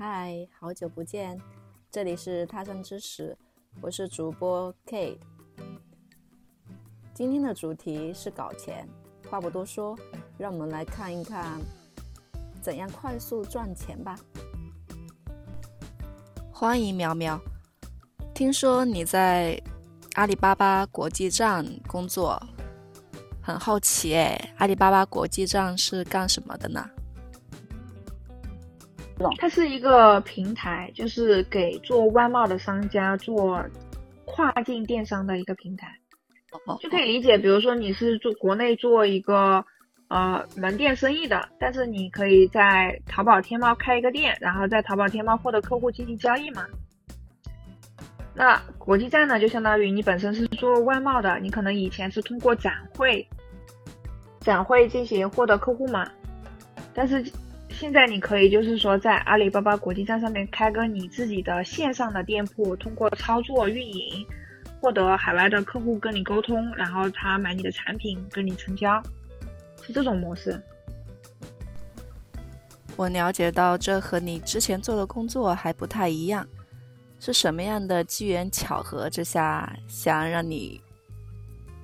嗨，好久不见，这里是他山之石，我是主播 Kate。今天的主题是搞钱，话不多说，让我们来看一看怎样快速赚钱吧。欢迎苗苗，听说你在阿里巴巴国际站工作，很好奇诶，阿里巴巴国际站是干什么的呢？它是一个平台，就是给做外贸的商家做跨境电商的一个平台，就可以理解。比如说你是做国内做一个呃门店生意的，但是你可以在淘宝天猫开一个店，然后在淘宝天猫获得客户进行交易嘛。那国际站呢，就相当于你本身是做外贸的，你可能以前是通过展会展会进行获得客户嘛，但是。现在你可以就是说在阿里巴巴国际站上面开个你自己的线上的店铺，通过操作运营，获得海外的客户跟你沟通，然后他买你的产品跟你成交，是这种模式。我了解到这和你之前做的工作还不太一样，是什么样的机缘巧合之下想让你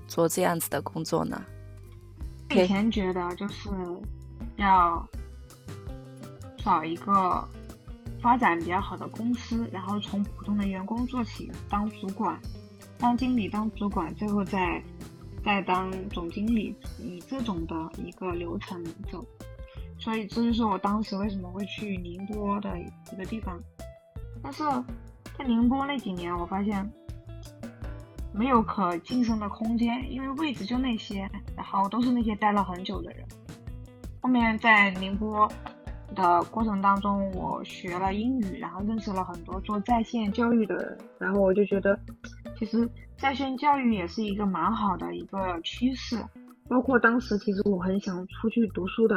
做这样子的工作呢？以前觉得就是要。找一个发展比较好的公司，然后从普通的员工做起，当主管、当经理、当主管，最后再再当总经理，以这种的一个流程走。所以这就是我当时为什么会去宁波的一个地方。但是在宁波那几年，我发现没有可晋升的空间，因为位置就那些，然后都是那些待了很久的人。后面在宁波。的过程当中，我学了英语，然后认识了很多做在线教育的人，然后我就觉得，其实在线教育也是一个蛮好的一个趋势。包括当时其实我很想出去读书的，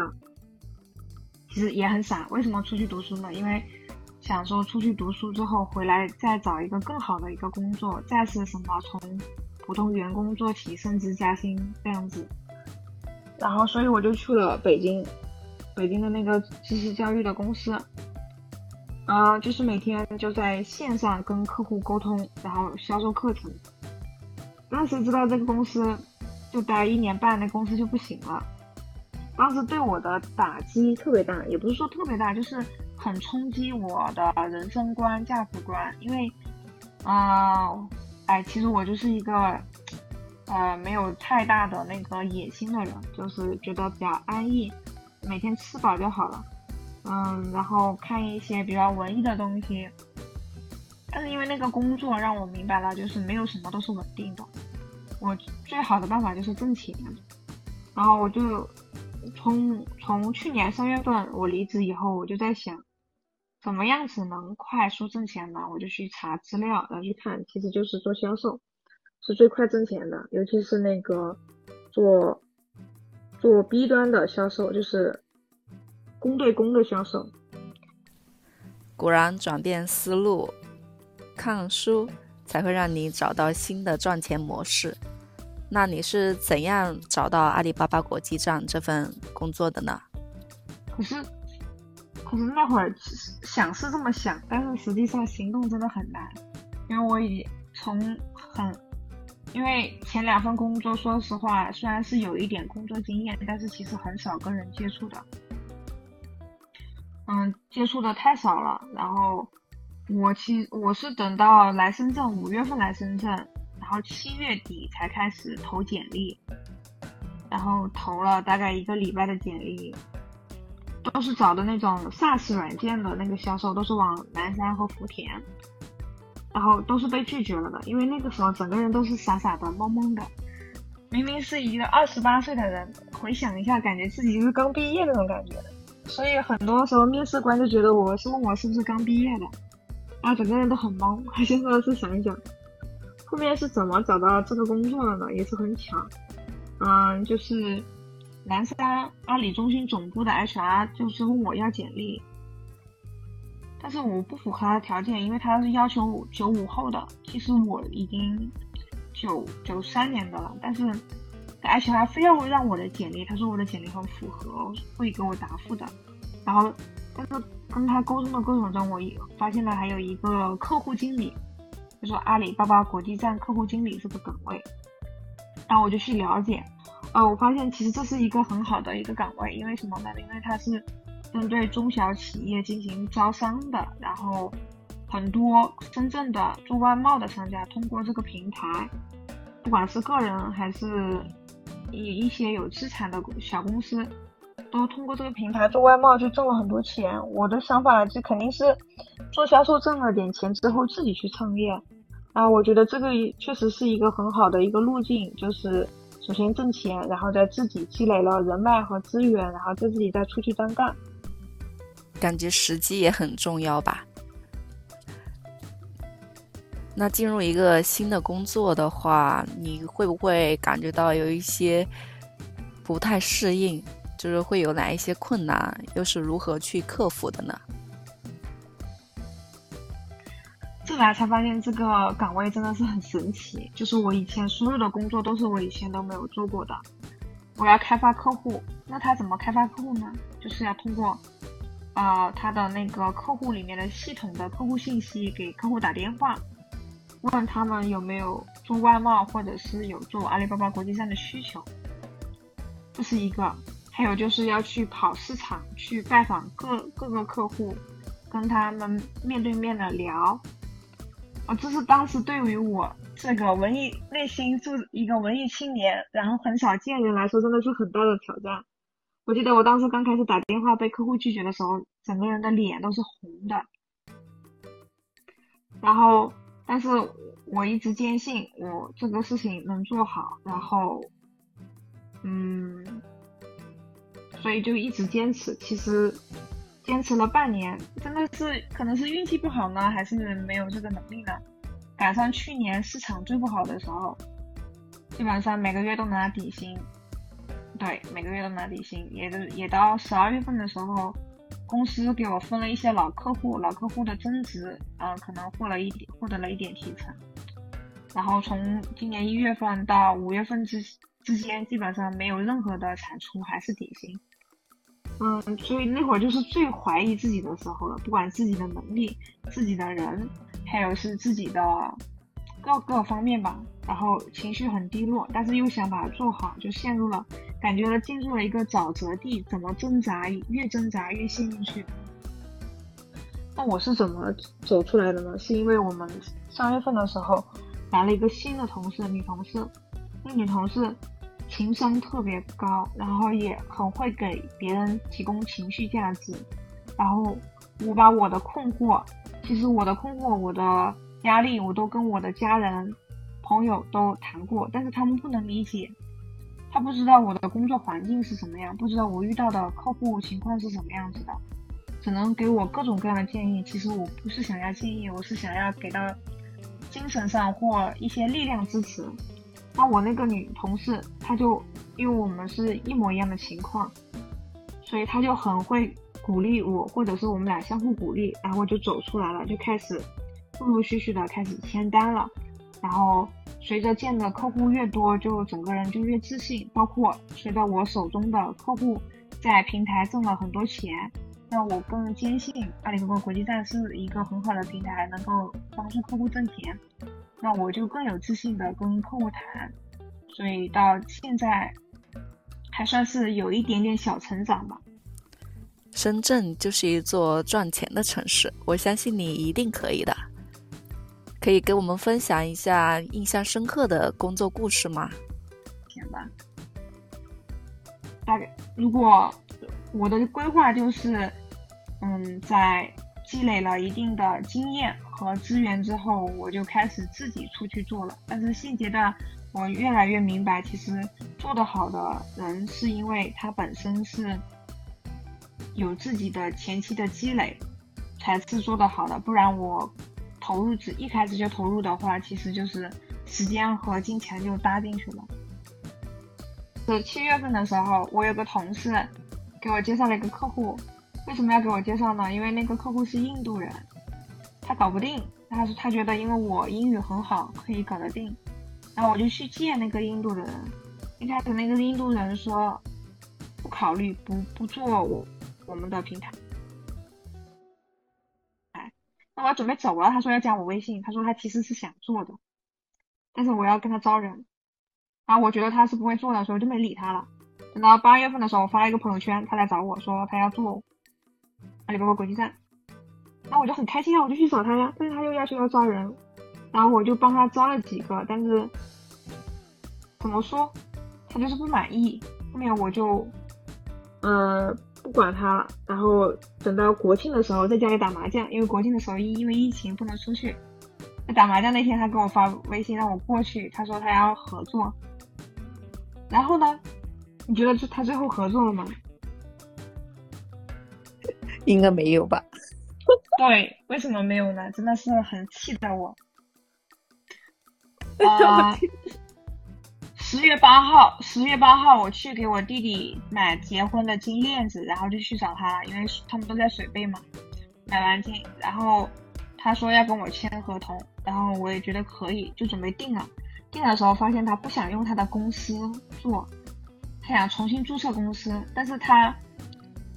其实也很傻。为什么出去读书呢？因为想说出去读书之后回来再找一个更好的一个工作，再是什么从普通员工做起，升职加薪这样子。然后所以我就去了北京。北京的那个知识教育的公司，啊，就是每天就在线上跟客户沟通，然后销售课程。当时知道这个公司就待一年半，那公司就不行了。当时对我的打击特别大，也不是说特别大，就是很冲击我的人生观、价值观。因为，啊，哎，其实我就是一个，呃，没有太大的那个野心的人，就是觉得比较安逸。每天吃饱就好了，嗯，然后看一些比较文艺的东西。但是因为那个工作让我明白了，就是没有什么都是稳定的。我最好的办法就是挣钱。然后我就从从去年三月份我离职以后，我就在想，怎么样子能快速挣钱呢？我就去查资料，然后去看，其实就是做销售是最快挣钱的，尤其是那个做。做 B 端的销售就是公对公的销售，果然转变思路，看书才会让你找到新的赚钱模式。那你是怎样找到阿里巴巴国际站这份工作的呢？可是，可是那会儿想是这么想，但是实际上行动真的很难，因为我已从很。因为前两份工作，说实话，虽然是有一点工作经验，但是其实很少跟人接触的。嗯，接触的太少了。然后我其我是等到来深圳，五月份来深圳，然后七月底才开始投简历，然后投了大概一个礼拜的简历，都是找的那种 SaaS 软件的那个销售，都是往南山和福田。然后都是被拒绝了的，因为那个时候整个人都是傻傻的、懵懵的。明明是一个二十八岁的人，回想一下，感觉自己就是刚毕业那种感觉。所以很多时候面试官就觉得我是问我是不是刚毕业的，啊，整个人都很懵。我现在是想一想，后面是怎么找到这个工作的呢？也是很巧，嗯，就是南山阿里中心总部的 HR 就是问我要简历。但是我不符合他的条件，因为他是要求九五后的。其实我已经九九三年的了，但是而且他非要让我的简历，他说我的简历很符合，会给我答复的。然后，但是跟他沟通的过程中，我也发现了还有一个客户经理，就是阿里巴巴国际站客户经理这个岗位。然后我就去了解，呃，我发现其实这是一个很好的一个岗位，因为什么呢？因为它是针对中小企业进行招商的，然后很多深圳的做外贸的商家通过这个平台，不管是个人还是一一些有资产的小公司。都通过这个平台做外贸就挣了很多钱。我的想法就肯定是做销售挣了点钱之后自己去创业。啊，我觉得这个确实是一个很好的一个路径，就是首先挣钱，然后再自己积累了人脉和资源，然后再自己再出去单干。感觉时机也很重要吧？那进入一个新的工作的话，你会不会感觉到有一些不太适应？就是会有哪一些困难，又是如何去克服的呢？这来才发现这个岗位真的是很神奇。就是我以前所有的工作都是我以前都没有做过的。我要开发客户，那他怎么开发客户呢？就是要通过，呃，他的那个客户里面的系统的客户信息给客户打电话，问他们有没有做外贸或者是有做阿里巴巴国际站的需求。这是一个。还有就是要去跑市场，去拜访各各个客户，跟他们面对面的聊。啊，这是当时对于我这个文艺内心住一个文艺青年，然后很少见人来说，真的是很大的挑战。我记得我当时刚开始打电话被客户拒绝的时候，整个人的脸都是红的。然后，但是我一直坚信我这个事情能做好。然后，嗯。所以就一直坚持，其实坚持了半年，真的是可能是运气不好呢，还是没有这个能力呢？赶上去年市场最不好的时候，基本上每个月都拿底薪，对，每个月都拿底薪，也都也到十二月份的时候，公司给我分了一些老客户，老客户的增值，呃，可能获了一点，获得了一点提成，然后从今年一月份到五月份之。之间基本上没有任何的产出，还是底薪。嗯，所以那会儿就是最怀疑自己的时候了，不管自己的能力、自己的人，还有是自己的各个方面吧。然后情绪很低落，但是又想把它做好，就陷入了感觉进入了一个沼泽地，怎么挣扎越挣扎越陷进去。那我是怎么走出来的呢？是因为我们三月份的时候来了一个新的同事，女同事，那女同事。情商特别高，然后也很会给别人提供情绪价值。然后我把我的困惑，其实我的困惑、我的压力，我都跟我的家人、朋友都谈过，但是他们不能理解，他不知道我的工作环境是什么样，不知道我遇到的客户情况是什么样子的，只能给我各种各样的建议。其实我不是想要建议，我是想要给到精神上或一些力量支持。那我那个女同事，她就因为我们是一模一样的情况，所以她就很会鼓励我，或者是我们俩相互鼓励，然后就走出来了，就开始陆陆续续的开始签单了。然后随着见的客户越多，就整个人就越自信。包括随着我手中的客户在平台挣了很多钱，那我更坚信阿里巴巴国际站是一个很好的平台，能够帮助客户挣钱。那我就更有自信的跟客户谈，所以到现在还算是有一点点小成长吧。深圳就是一座赚钱的城市，我相信你一定可以的。可以给我们分享一下印象深刻的工作故事吗？行吧。大概如果我的规划就是，嗯，在。积累了一定的经验和资源之后，我就开始自己出去做了。但是现阶段，我越来越明白，其实做得好的人是因为他本身是有自己的前期的积累，才是做得好的。不然我投入只一开始就投入的话，其实就是时间和金钱就搭进去了。是七月份的时候，我有个同事给我介绍了一个客户。为什么要给我介绍呢？因为那个客户是印度人，他搞不定。他说他觉得因为我英语很好，可以搞得定。然后我就去见那个印度的人。一开始那个印度人说不考虑，不不做我我们的平台。那我要准备走了，他说要加我微信，他说他其实是想做的，但是我要跟他招人，然后我觉得他是不会做的，所以就没理他了。等到八月份的时候，我发了一个朋友圈，他来找我说他要做阿里巴巴国际站，那我就很开心啊，我就去找他呀，但是他又要求要招人，然后我就帮他招了几个，但是怎么说，他就是不满意，后面我就呃。不管他了，然后等到国庆的时候在家里打麻将，因为国庆的时候因因为疫情不能出去。在打麻将那天，他给我发微信让我过去，他说他要合作。然后呢，你觉得他最后合作了吗？应该没有吧？对，为什么没有呢？真的是很气的我。啊。十月八号，十月八号我去给我弟弟买结婚的金链子，然后就去找他了，因为他们都在水贝嘛。买完金，然后他说要跟我签合同，然后我也觉得可以，就准备定了。定的时候发现他不想用他的公司做，他想重新注册公司，但是他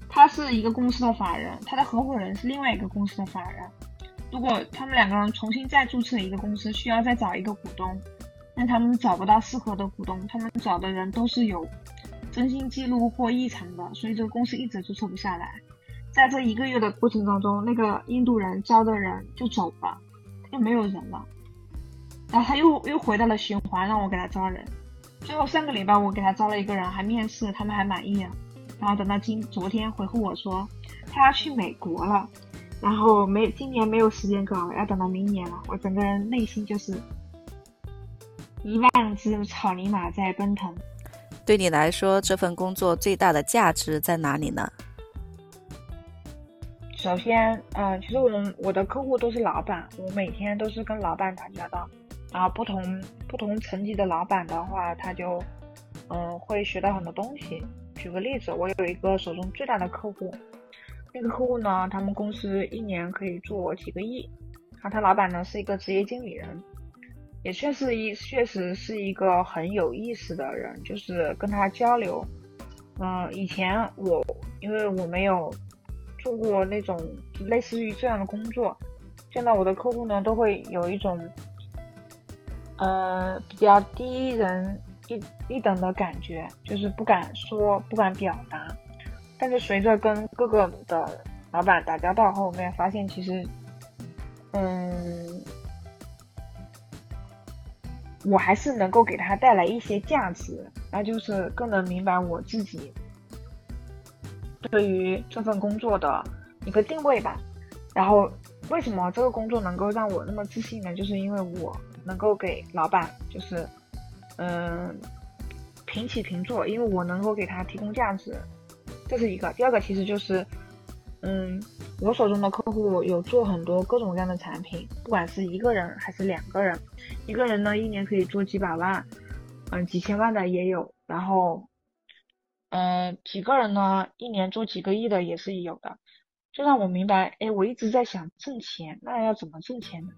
他是一个公司的法人，他的合伙人是另外一个公司的法人。如果他们两个人重新再注册一个公司，需要再找一个股东。但他们找不到适合的股东，他们找的人都是有征信记录或异常的，所以这个公司一直注册不下来。在这一个月的过程当中，那个印度人招的人就走了，就没有人了。然后他又又回到了循环，让我给他招人。最后上个礼拜我给他招了一个人，还面试，他们还满意。然后等到今昨天回复我说他要去美国了，然后没今年没有时间搞，要等到明年了。我整个人内心就是。一万只草泥马在奔腾。对你来说，这份工作最大的价值在哪里呢？首先，嗯，其实我们我的客户都是老板，我每天都是跟老板打交道。然后不同不同层级的老板的话，他就嗯会学到很多东西。举个例子，我有一个手中最大的客户，那个客户呢，他们公司一年可以做几个亿，然后他老板呢是一个职业经理人。也确实一确实是一个很有意思的人，就是跟他交流。嗯，以前我因为我没有做过那种类似于这样的工作，见到我的客户呢，都会有一种呃比较低人一一等的感觉，就是不敢说，不敢表达。但是随着跟各个的老板打交道后面，发现其实，嗯。我还是能够给他带来一些价值，那就是更能明白我自己对于这份工作的一个定位吧。然后，为什么这个工作能够让我那么自信呢？就是因为我能够给老板，就是嗯平起平坐，因为我能够给他提供价值，这是一个。第二个其实就是。嗯，我手中的客户有做很多各种各样的产品，不管是一个人还是两个人，一个人呢一年可以做几百万，嗯，几千万的也有，然后，嗯，几个人呢一年做几个亿的也是有的，就让我明白，哎，我一直在想挣钱，那要怎么挣钱呢？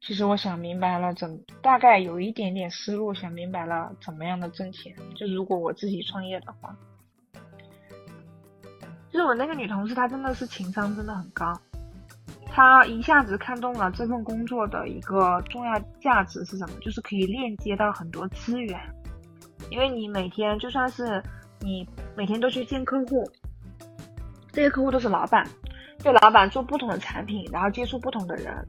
其实我想明白了，怎大概有一点点思路，想明白了怎么样的挣钱，就如果我自己创业的话。就是我那个女同事，她真的是情商真的很高，她一下子看中了这份工作的一个重要价值是什么？就是可以链接到很多资源，因为你每天就算是你每天都去见客户，这些客户都是老板，对老板做不同的产品，然后接触不同的人，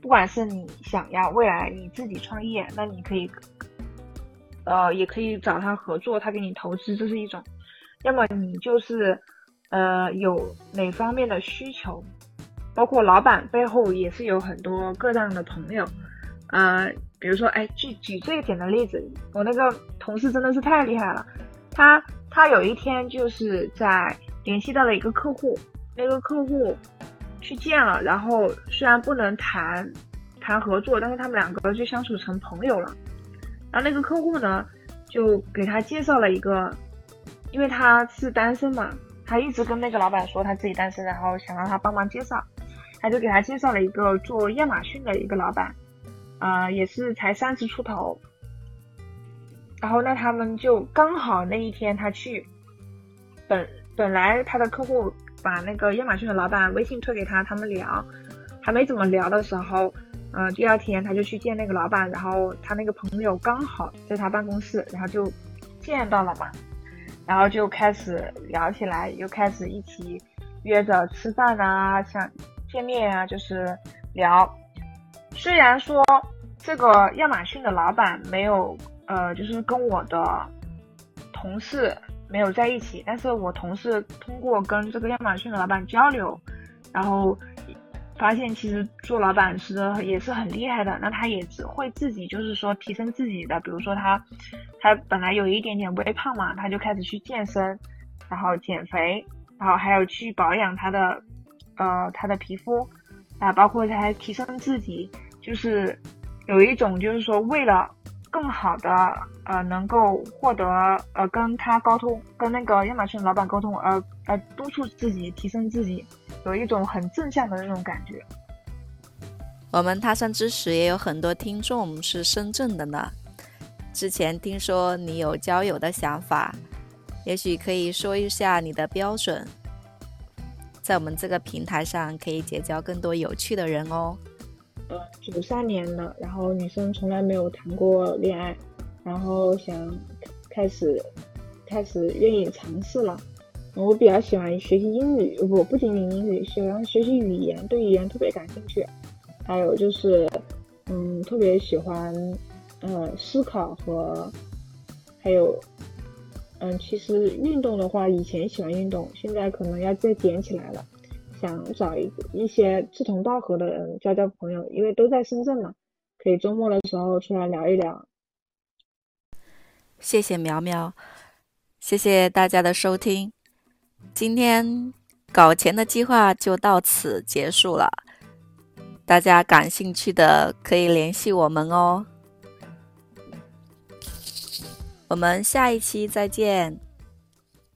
不管是你想要未来你自己创业，那你可以，呃，也可以找他合作，他给你投资，这是一种；要么你就是。呃，有哪方面的需求？包括老板背后也是有很多各样的朋友，呃，比如说，哎，举举最简单的例子，我那个同事真的是太厉害了，他他有一天就是在联系到了一个客户，那个客户去见了，然后虽然不能谈谈合作，但是他们两个就相处成朋友了。然后那个客户呢，就给他介绍了一个，因为他是单身嘛。他一直跟那个老板说他自己单身，然后想让他帮忙介绍，他就给他介绍了一个做亚马逊的一个老板，啊，也是才三十出头。然后那他们就刚好那一天他去，本本来他的客户把那个亚马逊的老板微信推给他，他们聊，还没怎么聊的时候，嗯，第二天他就去见那个老板，然后他那个朋友刚好在他办公室，然后就见到了嘛，然后就开始聊起来，又开始一起约着吃饭啊，像见面啊，就是聊。虽然说这个亚马逊的老板没有，呃，就是跟我的同事没有在一起，但是我同事通过跟这个亚马逊的老板交流，然后发现其实做老板是也是很厉害的。那他也只会自己就是说提升自己的，比如说他他本来有一点点微胖嘛，他就开始去健身，然后减肥，然后还有去保养他的呃他的皮肤啊，包括他还提升自己。就是有一种，就是说为了更好的呃，能够获得呃，跟他沟通，跟那个亚马逊老板沟通，而而督促自己提升自己，有一种很正向的那种感觉。我们他山之石也有很多听众是深圳的呢。之前听说你有交友的想法，也许可以说一下你的标准，在我们这个平台上可以结交更多有趣的人哦。呃，九三年的，然后女生从来没有谈过恋爱，然后想开始开始愿意尝试了。我比较喜欢学习英语，不不仅仅英语，喜欢学习语言，对语言特别感兴趣。还有就是，嗯，特别喜欢呃思考和还有嗯，其实运动的话，以前喜欢运动，现在可能要再捡起来了。想找一一些志同道合的人交交朋友，因为都在深圳嘛，可以周末的时候出来聊一聊。谢谢苗苗，谢谢大家的收听。今天搞钱的计划就到此结束了，大家感兴趣的可以联系我们哦。我们下一期再见。